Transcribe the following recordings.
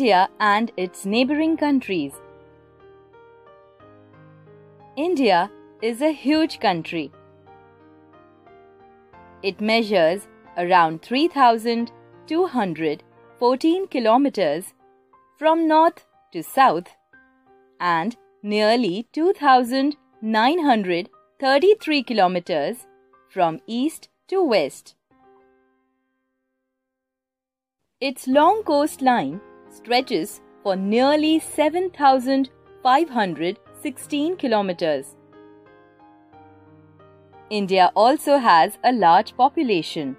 India and its neighboring countries. India is a huge country. It measures around 3,214 kilometers from north to south and nearly 2,933 kilometers from east to west. Its long coastline stretches for nearly 7,516 kilometers. India also has a large population.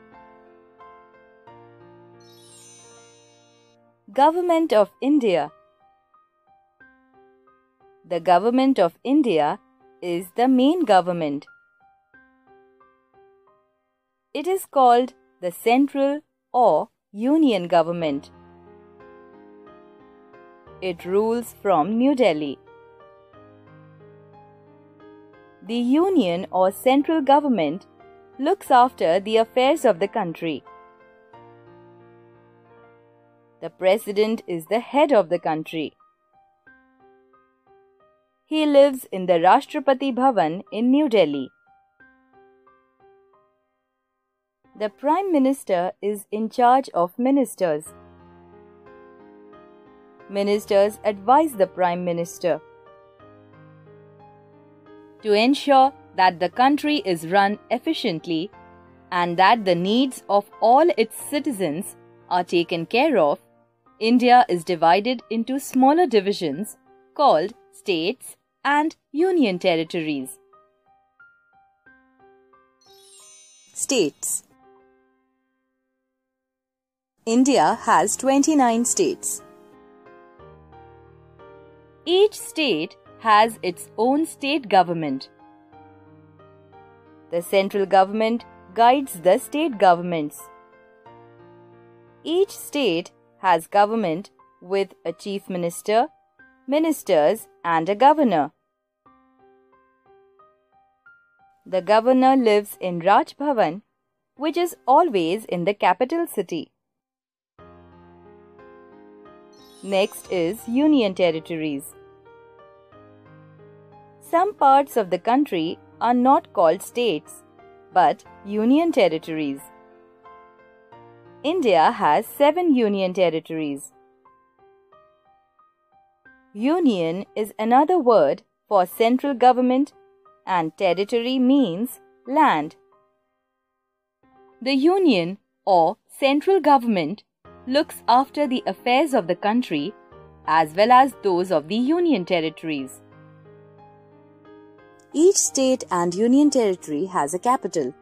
Government of India The Government of India is the main government. It is called the central or union government. It rules from New Delhi. The union or central government looks after the affairs of the country. The president is the head of the country. He lives in the Rashtrapati Bhavan in New Delhi. The Prime Minister is in charge of ministers. Ministers advise the Prime Minister. To ensure that the country is run efficiently and that the needs of all its citizens are taken care of, India is divided into smaller divisions called states and union territories. States India has 29 states. Each state has its own state government. The central government guides the state governments. Each state has government with a chief minister, ministers, and a governor. The governor lives in Raj Bhavan, which is always in the capital city. Next is Union Territories. Some parts of the country are not called states but union territories. India has seven union territories. Union is another word for central government and territory means land. The union or central government looks after the affairs of the country as well as those of the union territories. Each state and union territory has a capital.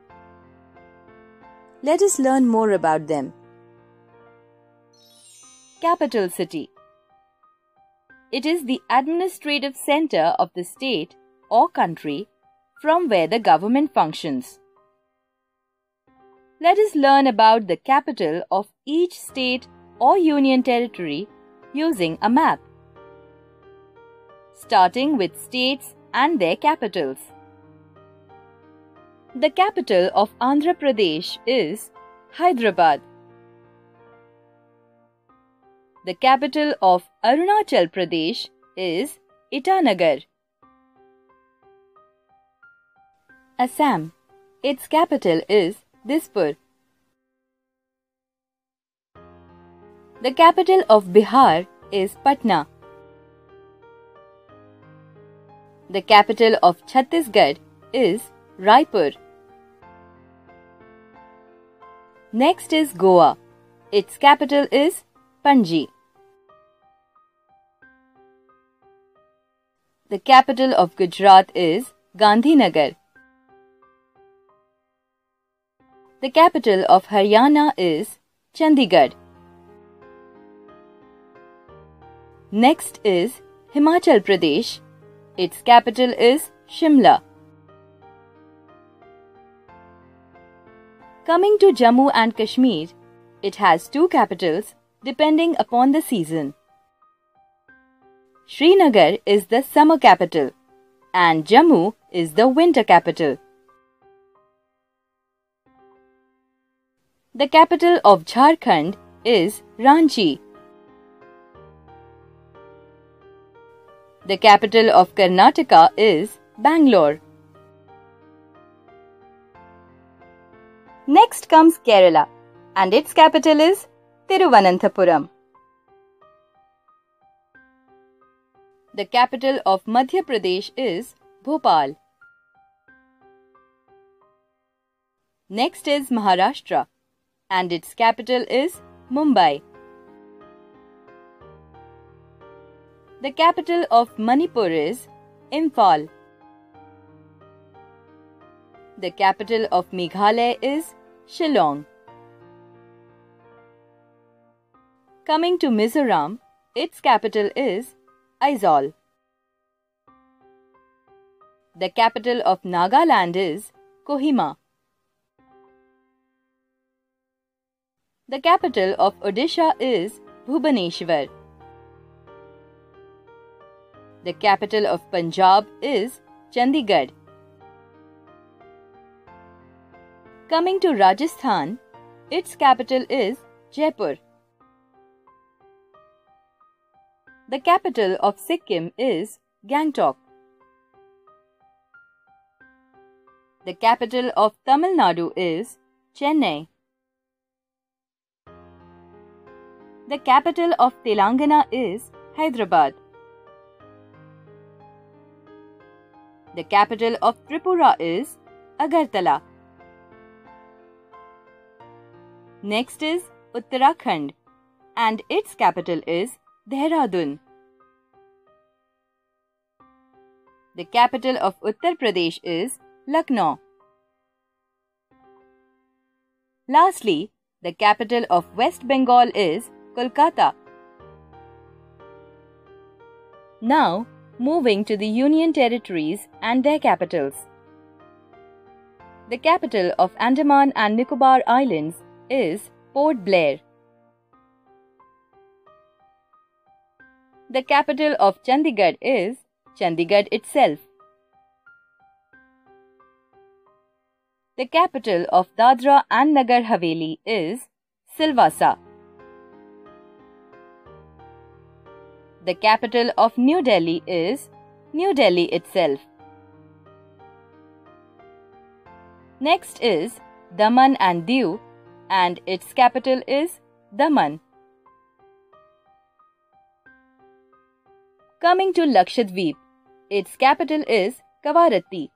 Let us learn more about them. Capital City It is the administrative center of the state or country from where the government functions. Let us learn about the capital of each state or union territory using a map. Starting with states and their capitals. The capital of Andhra Pradesh is Hyderabad. The capital of Arunachal Pradesh is Itanagar. Assam. Its capital is Dispur. The capital of Bihar is Patna. The capital of Chhattisgarh is Raipur. Next is Goa. Its capital is Panaji. The capital of Gujarat is Gandhinagar. The capital of Haryana is Chandigarh. Next is Himachal Pradesh. Its capital is Shimla. Coming to Jammu and Kashmir, it has two capitals depending upon the season. Srinagar is the summer capital and Jammu is the winter capital. The capital of Jharkhand is Ranchi. The capital of Karnataka is Bangalore. Next comes Kerala and its capital is Thiruvananthapuram. The capital of Madhya Pradesh is Bhopal. Next is Maharashtra and its capital is Mumbai. The capital of Manipur is Imphal. The capital of Meghalaya is Shillong. Coming to Mizoram, its capital is Aizawl. The capital of Nagaland is Kohima. The capital of Odisha is Bhubaneswar. The capital of Punjab is Chandigarh. Coming to Rajasthan, its capital is Jaipur. The capital of Sikkim is Gangtok. The capital of Tamil Nadu is Chennai. The capital of Telangana is Hyderabad. The capital of Tripura is Agartala. Next is Uttarakhand and its capital is Dehradun. The capital of Uttar Pradesh is Lucknow. Lastly, the capital of West Bengal is Kolkata. Now, moving to the Union territories and their capitals. The capital of Andaman and Nicobar Islands is Port Blair. The capital of Chandigarh is Chandigarh itself. The capital of Dadra and Nagar Haveli is Silvassa. The capital of New Delhi is New Delhi itself. Next is Daman and Diu and its capital is Daman. Coming to Lakshadweep, its capital is Kavaratti.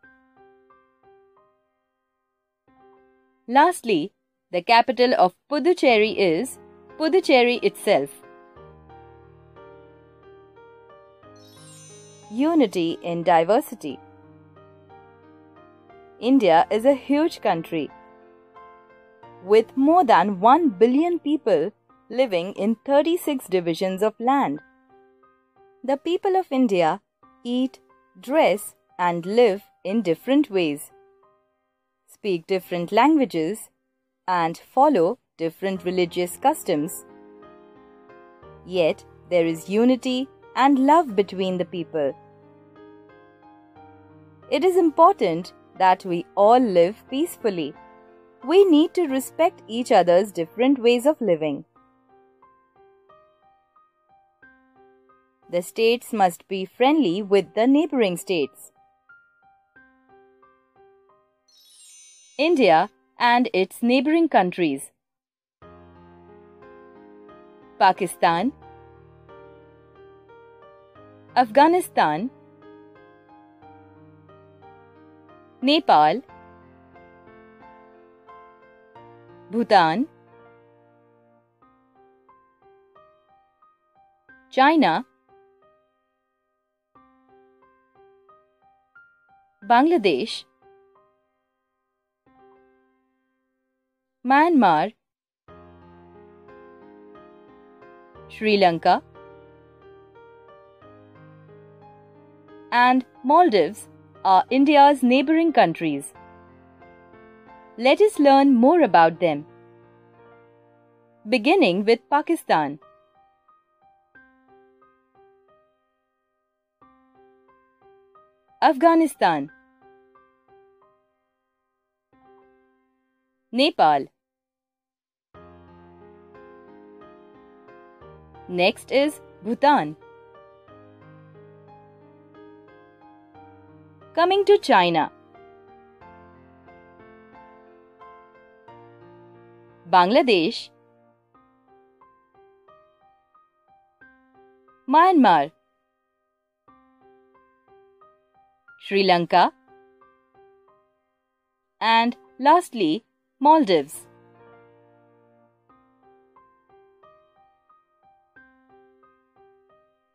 Lastly, the capital of Puducherry is Puducherry itself. Unity in diversity. India is a huge country with more than 1 billion people living in 36 divisions of land. The people of India eat, dress, and live in different ways, speak different languages, and follow different religious customs. Yet there is unity and love between the people. It is important that we all live peacefully. We need to respect each other's different ways of living. The states must be friendly with the neighboring states. India and its neighboring countries. Pakistan, Afghanistan, Nepal, Bhutan, China, Bangladesh, Myanmar, Sri Lanka, and Maldives are India's neighboring countries. Let us learn more about them. Beginning with Pakistan. Afghanistan Nepal Next is Bhutan Coming to China. Bangladesh Myanmar Sri Lanka and lastly Maldives.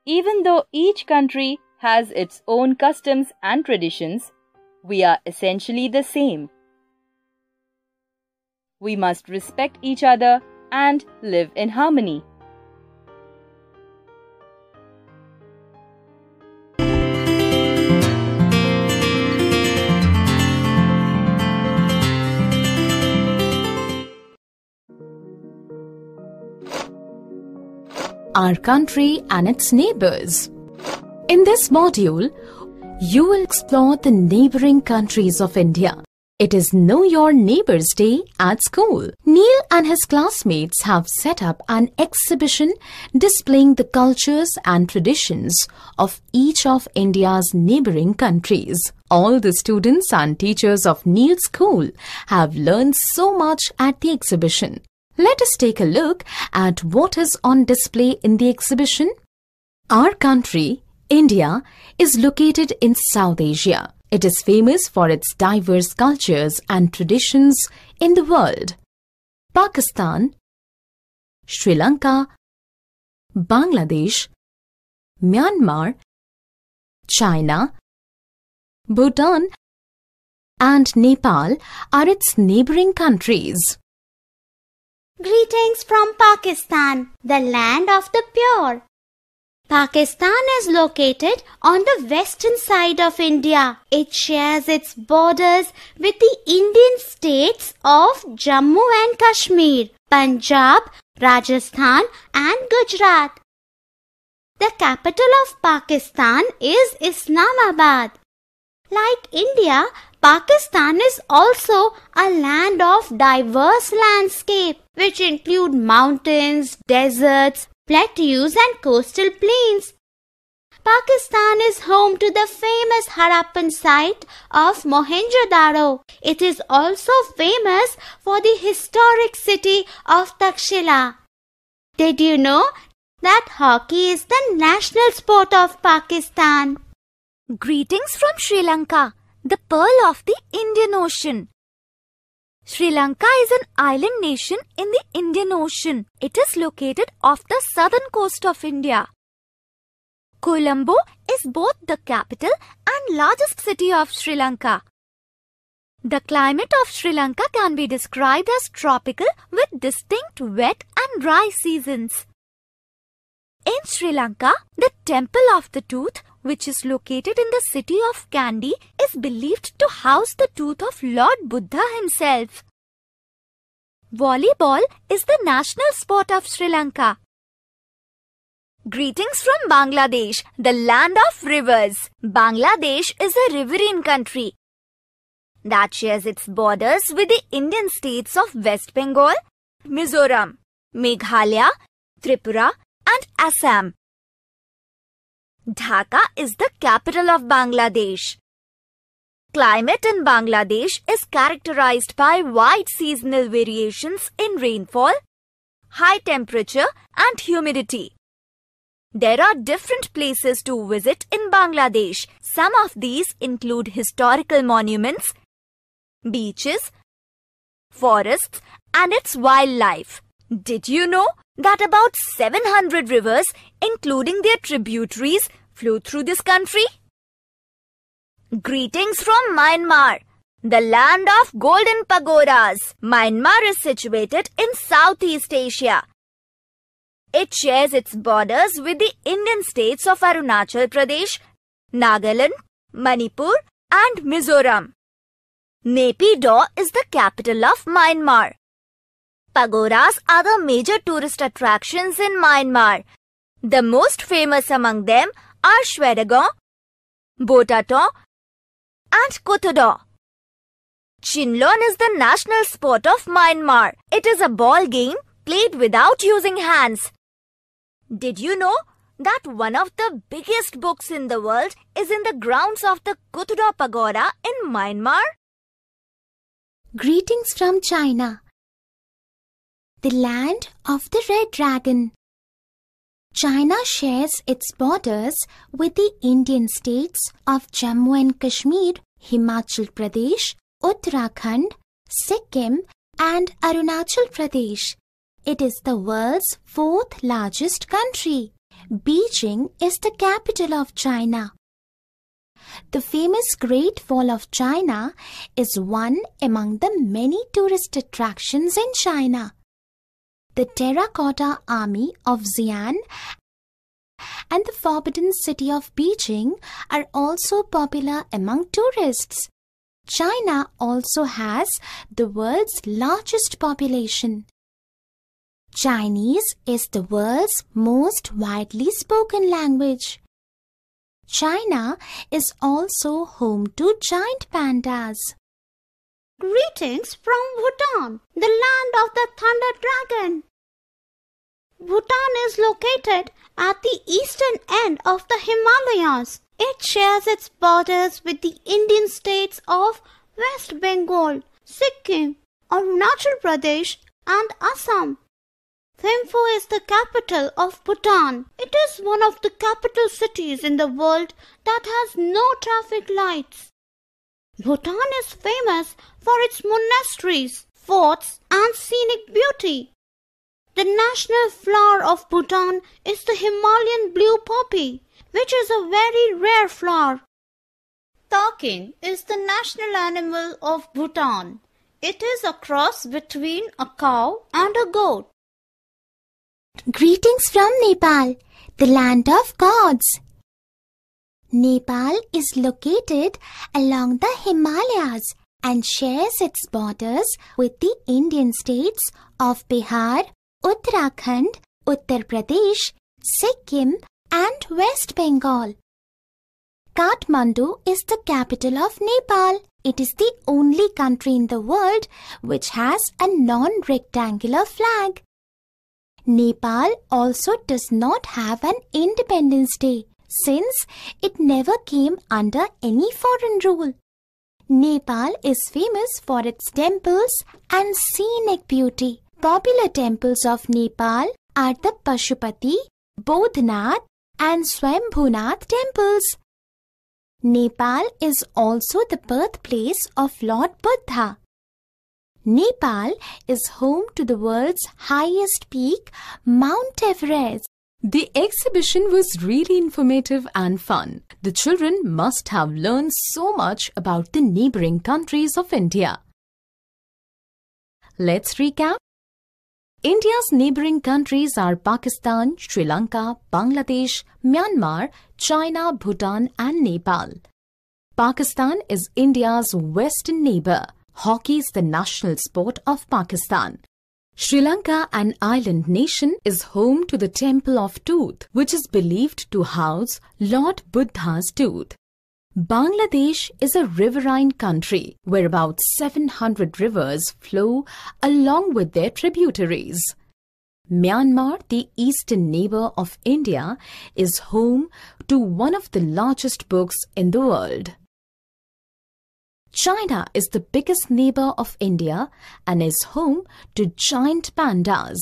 Even though each country has its own customs and traditions, we are essentially the same. We must respect each other and live in harmony. Our country and its neighbors. In this module, you will explore the neighboring countries of India. It is Know Your Neighbors Day at school. Neil and his classmates have set up an exhibition displaying the cultures and traditions of each of India's neighboring countries. All the students and teachers of Neil's school have learned so much at the exhibition. Let us take a look at what is on display in the exhibition. Our country, India, is located in South Asia. It is famous for its diverse cultures and traditions in the world. Pakistan, Sri Lanka, Bangladesh, Myanmar, China, Bhutan, and Nepal are its neighboring countries. Greetings from Pakistan, the land of the pure. Pakistan is located on the western side of India. It shares its borders with the Indian states of Jammu and Kashmir, Punjab, Rajasthan and Gujarat. The capital of Pakistan is Islamabad. Like India, Pakistan is also a land of diverse landscape which include mountains, deserts, plateaus and coastal plains. Pakistan is home to the famous Harappan site of Mohenjo-Daro. It is also famous for the historic city of Takshila. Did you know that hockey is the national sport of Pakistan? Greetings from Sri Lanka, the pearl of the Indian Ocean. Sri Lanka is an island nation in the Indian Ocean. It is located off the southern coast of India. Colombo is both the capital and largest city of Sri Lanka. The climate of Sri Lanka can be described as tropical with distinct wet and dry seasons. In Sri Lanka, the Temple of the Tooth, which is located in the city of Kandy, is believed to house the tooth of Lord Buddha himself. Volleyball is the national sport of Sri Lanka. Greetings from Bangladesh, the land of rivers. Bangladesh is a riverine country that shares its borders with the Indian states of West Bengal, Mizoram, Meghalaya, Tripura, and Assam. Dhaka is the capital of Bangladesh. Climate in Bangladesh is characterized by wide seasonal variations in rainfall, high temperature and humidity. There are different places to visit in Bangladesh. Some of these include historical monuments, beaches, forests and its wildlife. Did you know that about 700 rivers, including their tributaries, flow through this country? Greetings from Myanmar, the land of golden pagodas. Myanmar is situated in Southeast Asia. It shares its borders with the Indian states of Arunachal Pradesh, Nagaland, Manipur and Mizoram. Naypyidaw is the capital of Myanmar. Pagodas are the major tourist attractions in Myanmar. The most famous among them are Shwedagon, Botataung and Kottadong. Chinlon is the national sport of Myanmar. It is a ball game played without using hands. Did you know that one of the biggest books in the world is in the grounds of the Kuthodaw Pagoda in Myanmar? Greetings from China, the land of the red dragon. China shares its borders with the Indian states of Jammu and Kashmir, Himachal Pradesh, Uttarakhand, Sikkim, and Arunachal Pradesh. It is the world's fourth largest country. Beijing is the capital of China. The famous Great Wall of China is one among the many tourist attractions in China. The Terracotta Army of Xi'an and the Forbidden City of Beijing are also popular among tourists. China also has the world's largest population. Chinese is the world's most widely spoken language. China is also home to giant pandas. Greetings from Bhutan, the land of the thunder dragon. Bhutan is located at the eastern end of the Himalayas. It shares its borders with the Indian states of West Bengal, Sikkim, Arunachal Pradesh, and Assam. Thimphu is the capital of Bhutan. It is one of the capital cities in the world that has no traffic lights. Bhutan is famous for its monasteries, forts, and scenic beauty. The national flower of Bhutan is the Himalayan blue poppy, which is a very rare flower. Takin is the national animal of Bhutan. It is a cross between a cow and a goat. Greetings from Nepal, the land of gods. Nepal is located along the Himalayas and shares its borders with the Indian states of Bihar, Uttarakhand, Uttar Pradesh, Sikkim, and West Bengal. Kathmandu is the capital of Nepal. It is the only country in the world which has a non-rectangular flag. Nepal also does not have an Independence Day since it never came under any foreign rule. Nepal is famous for its temples and scenic beauty. Popular temples of Nepal are the Pashupati, Bodhnath and Swayambhunath temples. Nepal is also the birthplace of Lord Buddha. Nepal is home to the world's highest peak, Mount Everest. The exhibition was really informative and fun. The children must have learned so much about the neighboring countries of India. Let's recap. India's neighboring countries are Pakistan, Sri Lanka, Bangladesh, Myanmar, China, Bhutan and Nepal. Pakistan is India's western neighbor. Hockey is the national sport of Pakistan. Sri Lanka, an island nation, is home to the Temple of Tooth, which is believed to house Lord Buddha's tooth. Bangladesh is a riverine country where about 700 rivers flow along with their tributaries. Myanmar, the eastern neighbor of India, is home to one of the largest books in the world. China is the biggest neighbor of India and is home to giant pandas.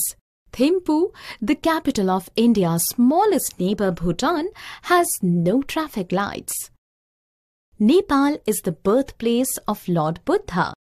Thimphu, the capital of India's smallest neighbor Bhutan, has no traffic lights. Nepal is the birthplace of Lord Buddha.